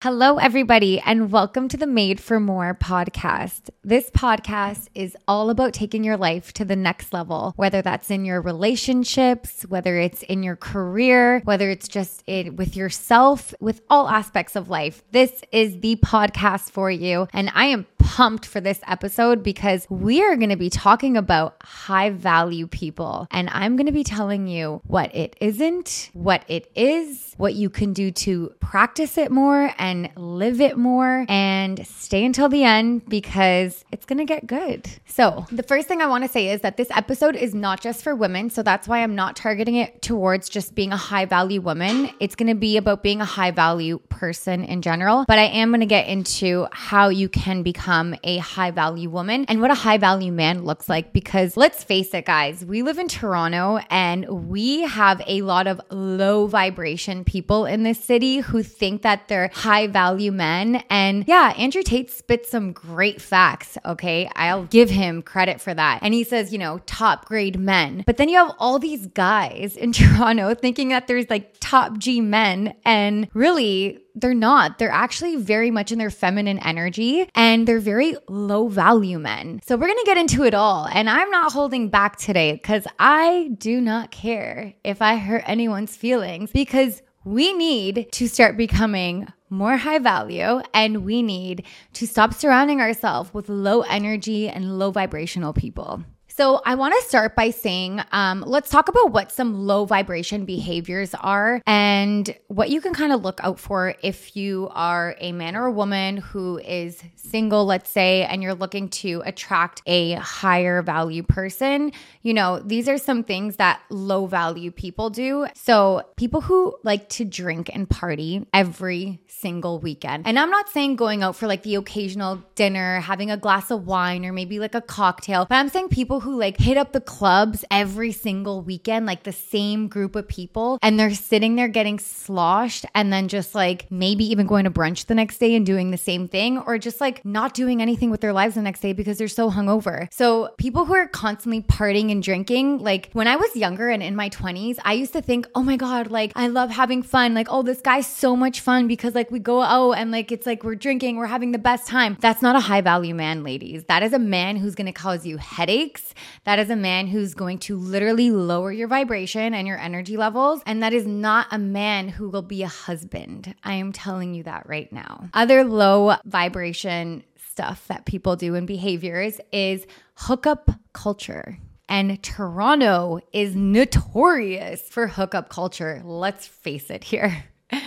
Hello, everybody, and welcome to the Made for More podcast. This podcast is all about taking your life to the next level, whether that's in your relationships, whether it's in your career, whether it's just it, with yourself, with all aspects of life. This is the podcast for you. And I am pumped for this episode because we are going to be talking about high value people. And I'm going to be telling you what it isn't, what it is, what you can do to practice it more and live it more and stay until the end because it's going to get good. So, the first thing I want to say is that this episode is not just for women. So, that's why I'm not targeting it towards just being a high value woman. It's going to be about being a high value person in general. But I am going to get into how you can become a high value woman and what a high value man looks like because let's face it, guys, we live in Toronto and we have a lot of low vibration people in this city who think that they're high value men. And yeah, Andrew Tate spits some great facts. Okay. I'll give him credit for that. And he says, you know, top grade men. But then you have all these guys in Toronto thinking that there's like top G men. And really, they're not. They're actually very much in their feminine energy and they're very low value men. So we're going to get into it all. And I'm not holding back today because I do not care if I hurt anyone's feelings because we need to start becoming more high value and we need to stop surrounding ourselves with low energy and low vibrational people. So, I want to start by saying, um, let's talk about what some low vibration behaviors are and what you can kind of look out for if you are a man or a woman who is single, let's say, and you're looking to attract a higher value person. You know, these are some things that low value people do. So, people who like to drink and party every single weekend. And I'm not saying going out for like the occasional dinner, having a glass of wine, or maybe like a cocktail, but I'm saying people who who like hit up the clubs every single weekend, like the same group of people, and they're sitting there getting sloshed and then just like maybe even going to brunch the next day and doing the same thing, or just like not doing anything with their lives the next day because they're so hungover. So, people who are constantly partying and drinking, like when I was younger and in my 20s, I used to think, oh my God, like I love having fun. Like, oh, this guy's so much fun because like we go out and like it's like we're drinking, we're having the best time. That's not a high value man, ladies. That is a man who's gonna cause you headaches. That is a man who's going to literally lower your vibration and your energy levels. And that is not a man who will be a husband. I am telling you that right now. Other low vibration stuff that people do in behaviors is hookup culture. And Toronto is notorious for hookup culture. Let's face it here.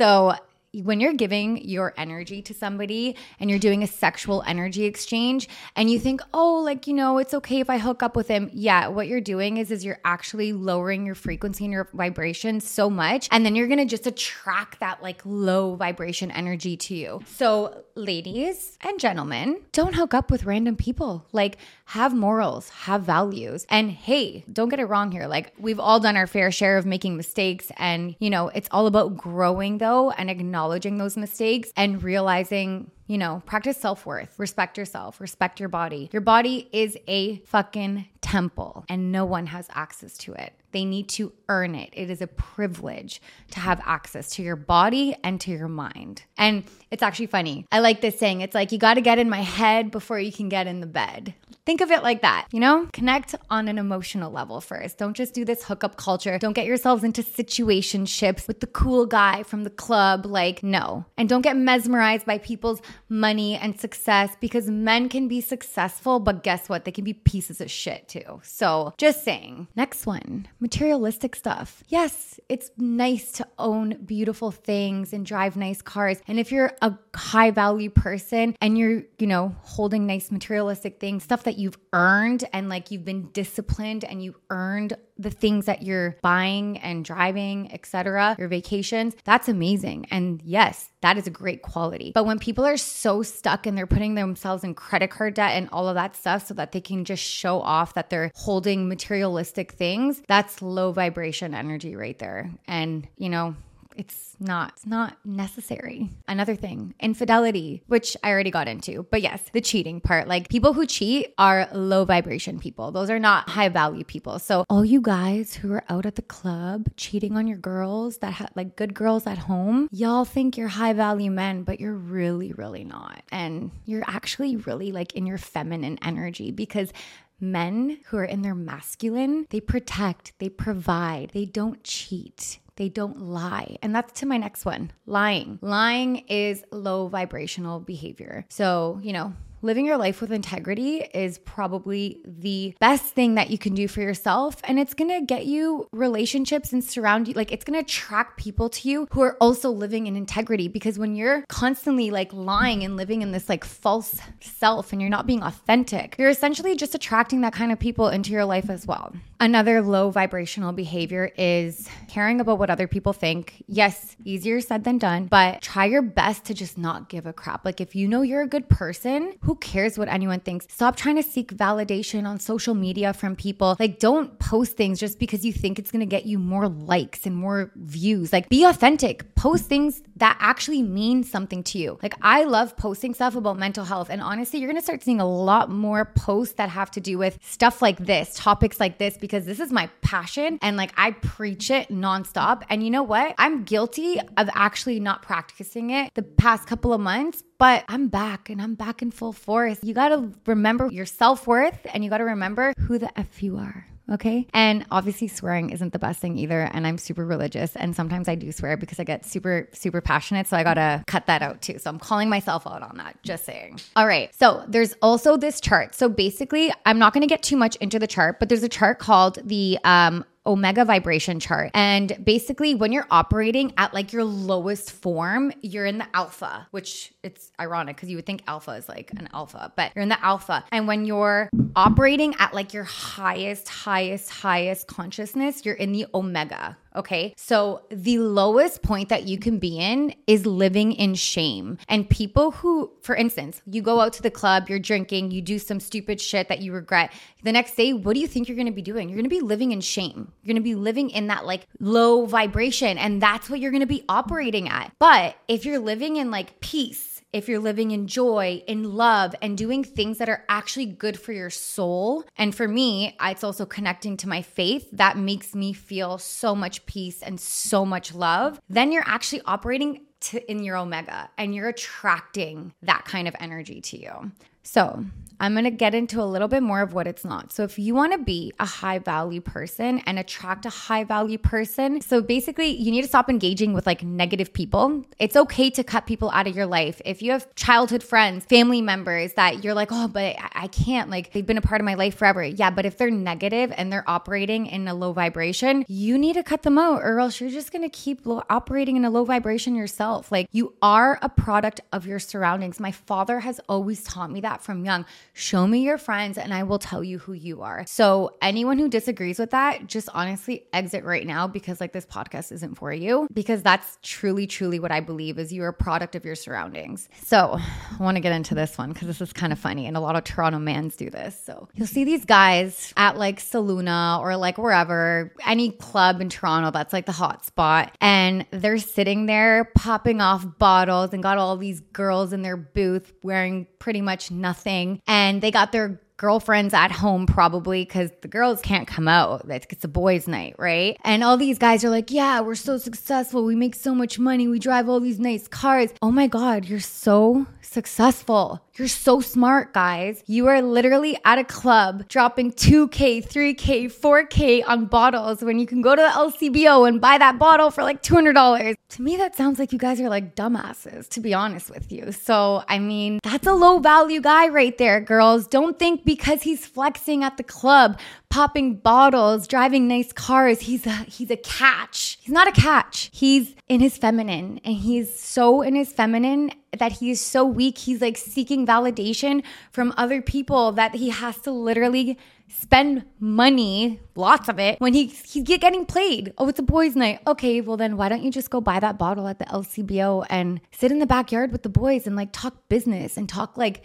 So, when you're giving your energy to somebody and you're doing a sexual energy exchange and you think oh like you know it's okay if i hook up with him. Yeah what you're doing is is you're actually lowering your frequency and your vibration so much and then you're going to just attract that like low vibration energy to you. So ladies and gentlemen don't hook up with random people. Like have morals have values. And hey don't get it wrong here. Like we've all done our fair share of making mistakes. And you know it's all about growing though and acknowledging those mistakes and realizing you know, practice self worth, respect yourself, respect your body. Your body is a fucking temple and no one has access to it. They need to earn it. It is a privilege to have access to your body and to your mind. And it's actually funny. I like this saying. It's like you got to get in my head before you can get in the bed. Think of it like that, you know? Connect on an emotional level first. Don't just do this hookup culture. Don't get yourselves into situationships with the cool guy from the club. Like, no. And don't get mesmerized by people's money and success because men can be successful, but guess what? They can be pieces of shit too. So just saying. Next one materialistic stuff. Yes, it's nice to own beautiful things and drive nice cars. And if you're a high value person and you're, you know, holding nice materialistic things, stuff that you've earned and like you've been disciplined and you earned the things that you're buying and driving, etc., your vacations, that's amazing. And yes, that is a great quality. But when people are so stuck and they're putting themselves in credit card debt and all of that stuff so that they can just show off that they're holding materialistic things, that's low vibration energy right there. And, you know, it's not it's not necessary. Another thing, infidelity, which I already got into. But yes, the cheating part. Like people who cheat are low vibration people. Those are not high value people. So all you guys who are out at the club cheating on your girls that have like good girls at home, y'all think you're high value men, but you're really really not. And you're actually really like in your feminine energy because men who are in their masculine, they protect, they provide, they don't cheat. They don't lie. And that's to my next one lying. Lying is low vibrational behavior. So, you know, living your life with integrity is probably the best thing that you can do for yourself. And it's gonna get you relationships and surround you, like, it's gonna attract people to you who are also living in integrity. Because when you're constantly like lying and living in this like false self and you're not being authentic, you're essentially just attracting that kind of people into your life as well. Another low vibrational behavior is caring about what other people think. Yes, easier said than done, but try your best to just not give a crap. Like, if you know you're a good person, who cares what anyone thinks? Stop trying to seek validation on social media from people. Like, don't post things just because you think it's gonna get you more likes and more views. Like, be authentic. Post things that actually mean something to you. Like, I love posting stuff about mental health. And honestly, you're gonna start seeing a lot more posts that have to do with stuff like this, topics like this, because this is my passion. And like, I preach it nonstop. And you know what? I'm guilty of actually not practicing it the past couple of months but I'm back and I'm back in full force. You got to remember your self worth and you got to remember who the F you are. Okay. And obviously, swearing isn't the best thing either. And I'm super religious. And sometimes I do swear because I get super, super passionate. So I got to cut that out too. So I'm calling myself out on that. Just saying. All right. So there's also this chart. So basically, I'm not going to get too much into the chart, but there's a chart called the um, omega vibration chart. And basically, when you're operating at like your lowest form, you're in the alpha, which it's ironic because you would think alpha is like an alpha, but you're in the alpha. And when you're operating at like your highest, highest, highest consciousness, you're in the omega. Okay. So the lowest point that you can be in is living in shame. And people who, for instance, you go out to the club, you're drinking, you do some stupid shit that you regret. The next day, what do you think you're going to be doing? You're going to be living in shame. You're going to be living in that like low vibration. And that's what you're going to be operating at. But if you're living in like peace, if you're living in joy, in love, and doing things that are actually good for your soul. And for me, it's also connecting to my faith that makes me feel so much peace and so much love. Then you're actually operating to, in your omega and you're attracting that kind of energy to you. So, I'm going to get into a little bit more of what it's not. So, if you want to be a high value person and attract a high value person, so basically, you need to stop engaging with like negative people. It's okay to cut people out of your life. If you have childhood friends, family members that you're like, oh, but I can't, like, they've been a part of my life forever. Yeah, but if they're negative and they're operating in a low vibration, you need to cut them out, or else you're just going to keep operating in a low vibration yourself. Like, you are a product of your surroundings. My father has always taught me that from young Show me your friends and I will tell you who you are. So, anyone who disagrees with that, just honestly exit right now because like this podcast isn't for you because that's truly truly what I believe is you're a product of your surroundings. So, I want to get into this one because this is kind of funny and a lot of Toronto mans do this. So, you'll see these guys at like Saluna or like wherever, any club in Toronto that's like the hot spot and they're sitting there popping off bottles and got all these girls in their booth wearing pretty much nothing and and they got their girlfriends at home probably because the girls can't come out. It's a boys' night, right? And all these guys are like, yeah, we're so successful. We make so much money. We drive all these nice cars. Oh my God, you're so successful. You're so smart, guys. You are literally at a club dropping 2K, 3K, 4K on bottles when you can go to the LCBO and buy that bottle for like $200. To me, that sounds like you guys are like dumbasses, to be honest with you. So, I mean, that's a low value guy right there, girls. Don't think because he's flexing at the club, popping bottles, driving nice cars, he's a he's a catch. He's not a catch. He's in his feminine and he's so in his feminine that he is so weak. He's like seeking validation from other people that he has to literally spend money, lots of it, when he he's getting played. Oh, it's a boys' night. Okay, well then why don't you just go buy that bottle at the LCBO and sit in the backyard with the boys and like talk business and talk like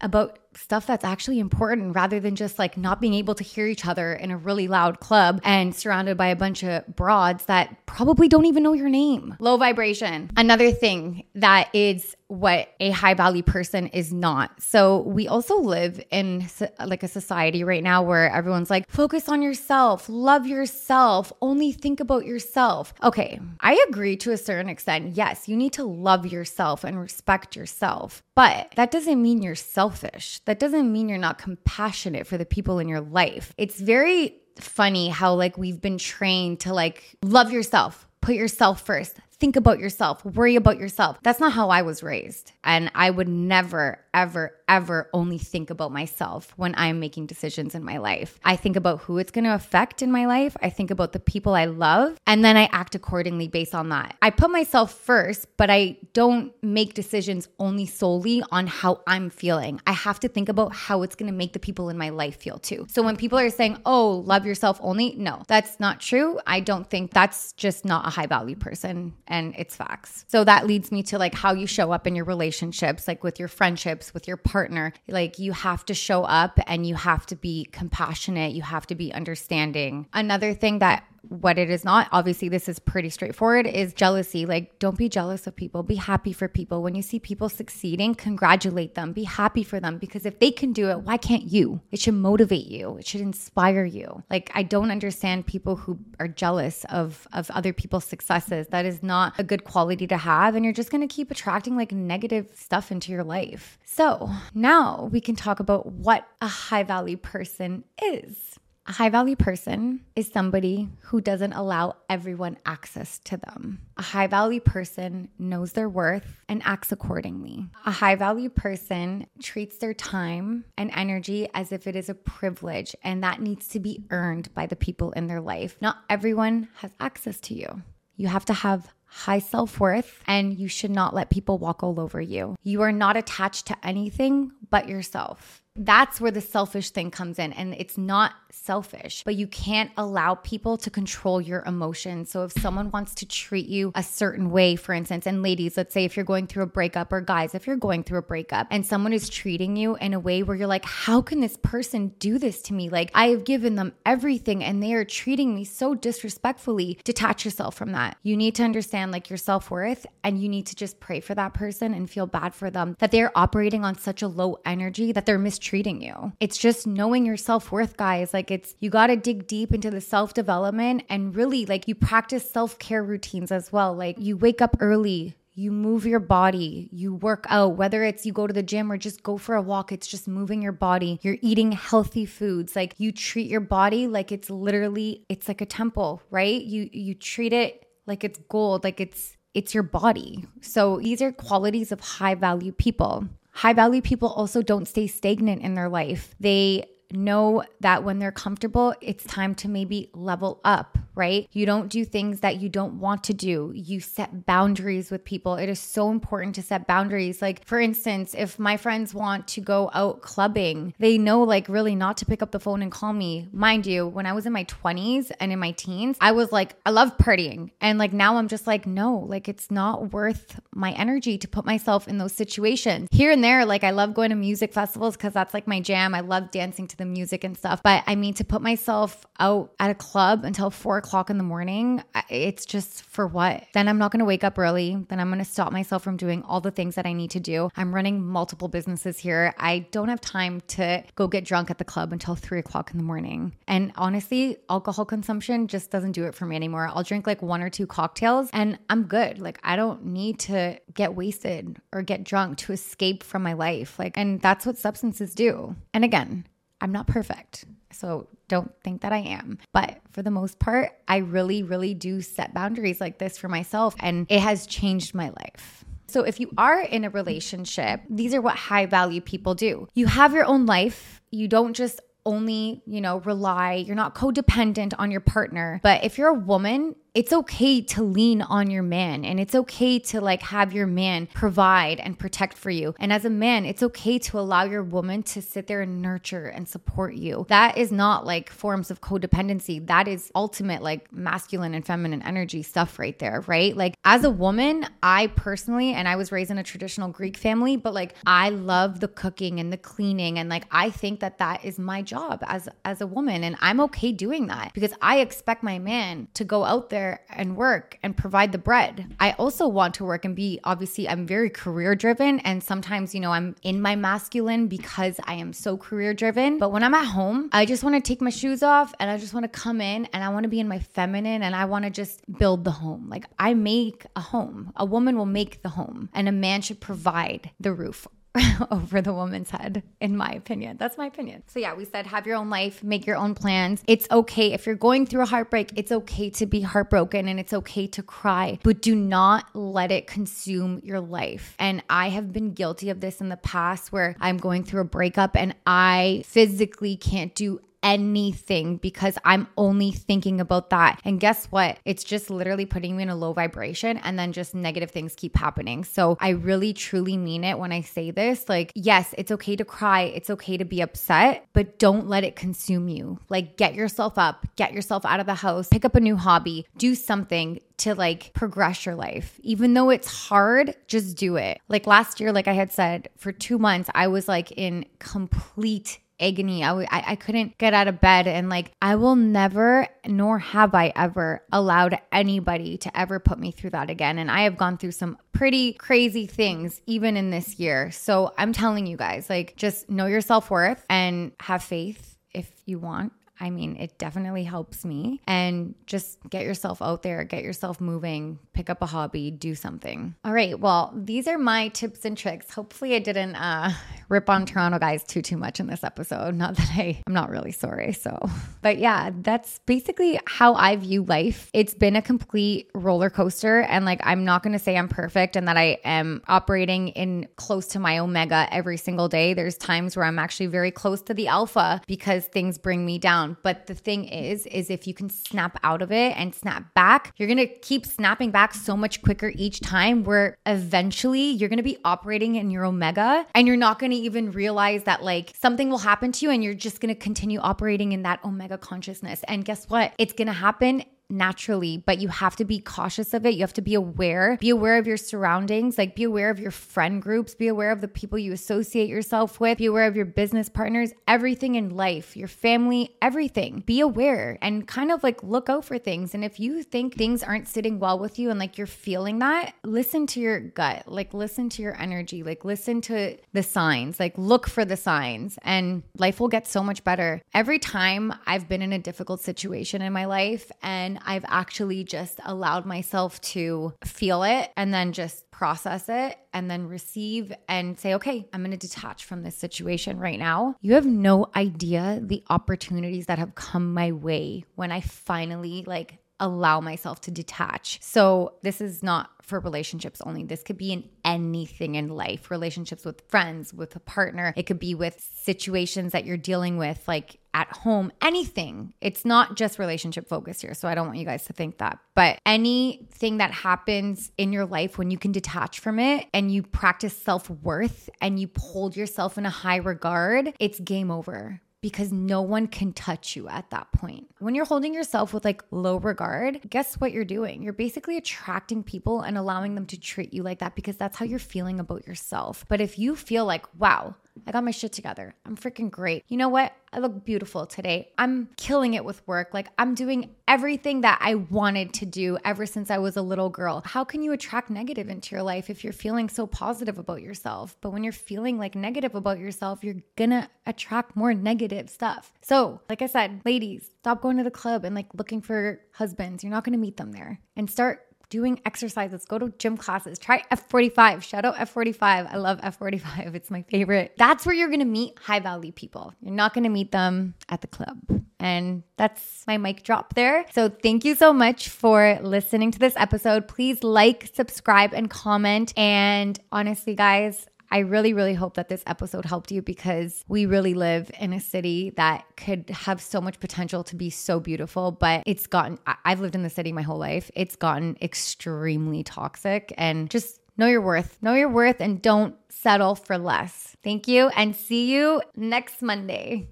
about stuff that's actually important rather than just like not being able to hear each other in a really loud club and surrounded by a bunch of broads that probably don't even know your name. Low vibration. Another thing that is what a high value person is not. So we also live in like a society right now where everyone's like focus on yourself, love yourself, only think about yourself. Okay, I agree to a certain extent. Yes, you need to love yourself and respect yourself. But that doesn't mean you're selfish. That doesn't mean you're not compassionate for the people in your life. It's very funny how like we've been trained to like love yourself, put yourself first, think about yourself, worry about yourself. That's not how I was raised. And I would never, ever, ever only think about myself when I'm making decisions in my life. I think about who it's going to affect in my life. I think about the people I love, and then I act accordingly based on that. I put myself first, but I don't make decisions only solely on how I'm feeling. I have to think about how it's going to make the people in my life feel too. So when people are saying, oh, love yourself only, no, that's not true. I don't think that's just not a high value person and it's facts. So that leads me to like how you show up in your relationships, like with your friendships, with your partner. Like you have to show up and you have to be compassionate, you have to be understanding. Another thing that what it is not. Obviously, this is pretty straightforward is jealousy. Like, don't be jealous of people. Be happy for people. When you see people succeeding, congratulate them. Be happy for them because if they can do it, why can't you? It should motivate you. It should inspire you. Like, I don't understand people who are jealous of of other people's successes. That is not a good quality to have and you're just going to keep attracting like negative stuff into your life. So, now we can talk about what a high value person is. A high value person is somebody who doesn't allow everyone access to them. A high value person knows their worth and acts accordingly. A high value person treats their time and energy as if it is a privilege and that needs to be earned by the people in their life. Not everyone has access to you. You have to have high self worth and you should not let people walk all over you. You are not attached to anything but yourself that's where the selfish thing comes in. And it's not selfish, but you can't allow people to control your emotions. So if someone wants to treat you a certain way, for instance, and ladies, let's say if you're going through a breakup, or guys, if you're going through a breakup and someone is treating you in a way where you're like, how can this person do this to me? Like, I have given them everything and they are treating me so disrespectfully. Detach yourself from that. You need to understand like your self worth and you need to just pray for that person and feel bad for them that they're operating on such a low energy that they're mistreating treating you. It's just knowing your self worth, guys. Like, it's you got to dig deep into the self development and really like you practice self care routines as well. Like, you wake up early, you move your body, you work out, whether it's you go to the gym or just go for a walk, it's just moving your body. You're eating healthy foods. Like you treat your body like it's literally it's like a temple, right? You you treat it like it's gold, like it's it's your body. So these are qualities of high value people. High value people also don't stay stagnant in their life. They know that when they're comfortable, it's time to maybe level up, right? You don't do things that you don't want to do. You set boundaries with people. It is so important to set boundaries. Like, for instance, if my friends want to go out clubbing, they know, like, really not to pick up the phone and call me. Mind you, when I was in my 20s and in my teens, I was like, I love partying. And like now I'm just like, no, like, it's not worth my energy to put myself in those situations. Here and there, like, I love going to music festivals because that's like my jam. I love dancing to the music and stuff. But I mean, to put myself out at a club until four o'clock in the morning, it's just for what? Then I'm not going to wake up early. Then I'm going to stop myself from doing all the things that I need to do. I'm running multiple businesses here. I don't have time to go get drunk at the club until three o'clock in the morning. And honestly, alcohol consumption just doesn't do it for me anymore. I'll drink like one or two cocktails and I'm good. Like, I don't need to get wasted or get drunk to escape from my life. Like, and that's what substances do. And again, I'm not perfect. So don't think that I am. But for the most part, I really, really do set boundaries like this for myself, and it has changed my life. So, if you are in a relationship, these are what high value people do. You have your own life. You don't just only, you know, rely, you're not codependent on your partner. But if you're a woman, it's okay to lean on your man and it's okay to like have your man provide and protect for you. And as a man, it's okay to allow your woman to sit there and nurture and support you. That is not like forms of codependency. That is ultimate like masculine and feminine energy stuff right there, right? Like as a woman, I personally, and I was raised in a traditional Greek family, but like I love the cooking and the cleaning. And like I think that that is my job as, as a woman. And I'm okay doing that because I expect my man to go out there and work and provide the bread. I also want to work and be obviously, I'm very career driven. And sometimes, you know, I'm in my masculine because I am so career driven. But when I'm at home, I just want to take my shoes off and I just want to come in and I want to be in my feminine and I want to just build the home. Like I make a home. A woman will make the home and a man should provide the roof over the woman's head, in my opinion. That's my opinion. So, yeah, we said have your own life, make your own plans. It's okay. If you're going through a heartbreak, it's okay to be heartbroken and it's okay to cry, but do not let it consume your life. And I have been guilty of this in the past where I'm going through a breakup and I physically can't do anything because I'm only thinking about that. And guess what? It's just literally putting me in a low vibration and then just negative things keep happening. So I really truly mean it when I say this. Like, yes, it's okay to cry, it's okay to be upset, but don't let it consume you. Like, get yourself up, get yourself out of the house, pick up a new hobby, do something to like progress your life. Even though it's hard, just do it. Like last year, like I had said, for two months, I was like in complete agony. I, w- I, I couldn't get out of bed. And like, I will never, nor have I ever allowed anybody to ever put me through that again. And I have gone through some pretty crazy things even in this year. So I'm telling you guys, like, just know your self worth and have faith if you want I mean, it definitely helps me. And just get yourself out there, get yourself moving, pick up a hobby, do something. All right. Well, these are my tips and tricks. Hopefully, I didn't uh, rip on Toronto guys too too much in this episode. Not that I I'm not really sorry. So, but yeah, that's basically how I view life. It's been a complete roller coaster, and like I'm not going to say I'm perfect and that I am operating in close to my omega every single day. There's times where I'm actually very close to the alpha because things bring me down down. But the thing is, is if you can snap out of it and snap back, you're gonna keep snapping back so much quicker each time where eventually you're gonna be operating in your omega and you're not gonna even realize that like something will happen to you and you're just gonna continue operating in that omega consciousness. And guess what? It's gonna happen naturally, but you have to be cautious of it. You have to be aware, be aware of your surroundings, like be aware of your friend groups, be aware of the people you associate yourself with, be aware of your business partners, everything in life, your family, everything. Be aware and kind of like look out for things. And if you think things aren't sitting well with you and like you're feeling that, listen to your gut, like listen to your energy, like listen to the signs, like look for the signs, and life will get so much better. Every time I've been in a difficult situation in my life and I've actually just allowed myself to feel it and then just process it and then receive and say, okay, I'm going to detach from this situation right now. You have no idea the opportunities that have come my way when I finally like allow myself to detach. So, this is not for relationships only. This could be in anything in life relationships with friends, with a partner. It could be with situations that you're dealing with, like at home, anything. It's not just relationship focused here. So, I don't want you guys to think that. But anything that happens in your life when you can detach from it and you practice self worth and you hold yourself in a high regard, it's game over because no one can touch you at that point. When you're holding yourself with like low regard, guess what you're doing? You're basically attracting people and allowing them to treat you like that because that's how you're feeling about yourself. But if you feel like, wow, I got my shit together. I'm freaking great. You know what? I look beautiful today. I'm killing it with work. Like I'm doing everything that I wanted to do ever since I was a little girl. How can you attract negative into your life if you're feeling so positive about yourself? But when you're feeling like negative about yourself, you're gonna attract more negative stuff. So, like I said, ladies, stop going to the club and like looking for husbands. You're not gonna meet them there and start doing exercises, go to gym classes, try F45. Shout out F45. I love F45. It's my favorite. That's where you're going to meet high value people. You're not going to meet them at the club. And that's my mic drop there. So thank you so much for listening to this episode. Please like, subscribe, and comment. And honestly, guys, I really, really hope that this episode helped you because we really live in a city that could have so much potential to be so beautiful, but it's gotten, I've lived in the city my whole life. It's gotten extremely toxic and just know your worth. Know your worth and don't settle for less. Thank you and see you next Monday.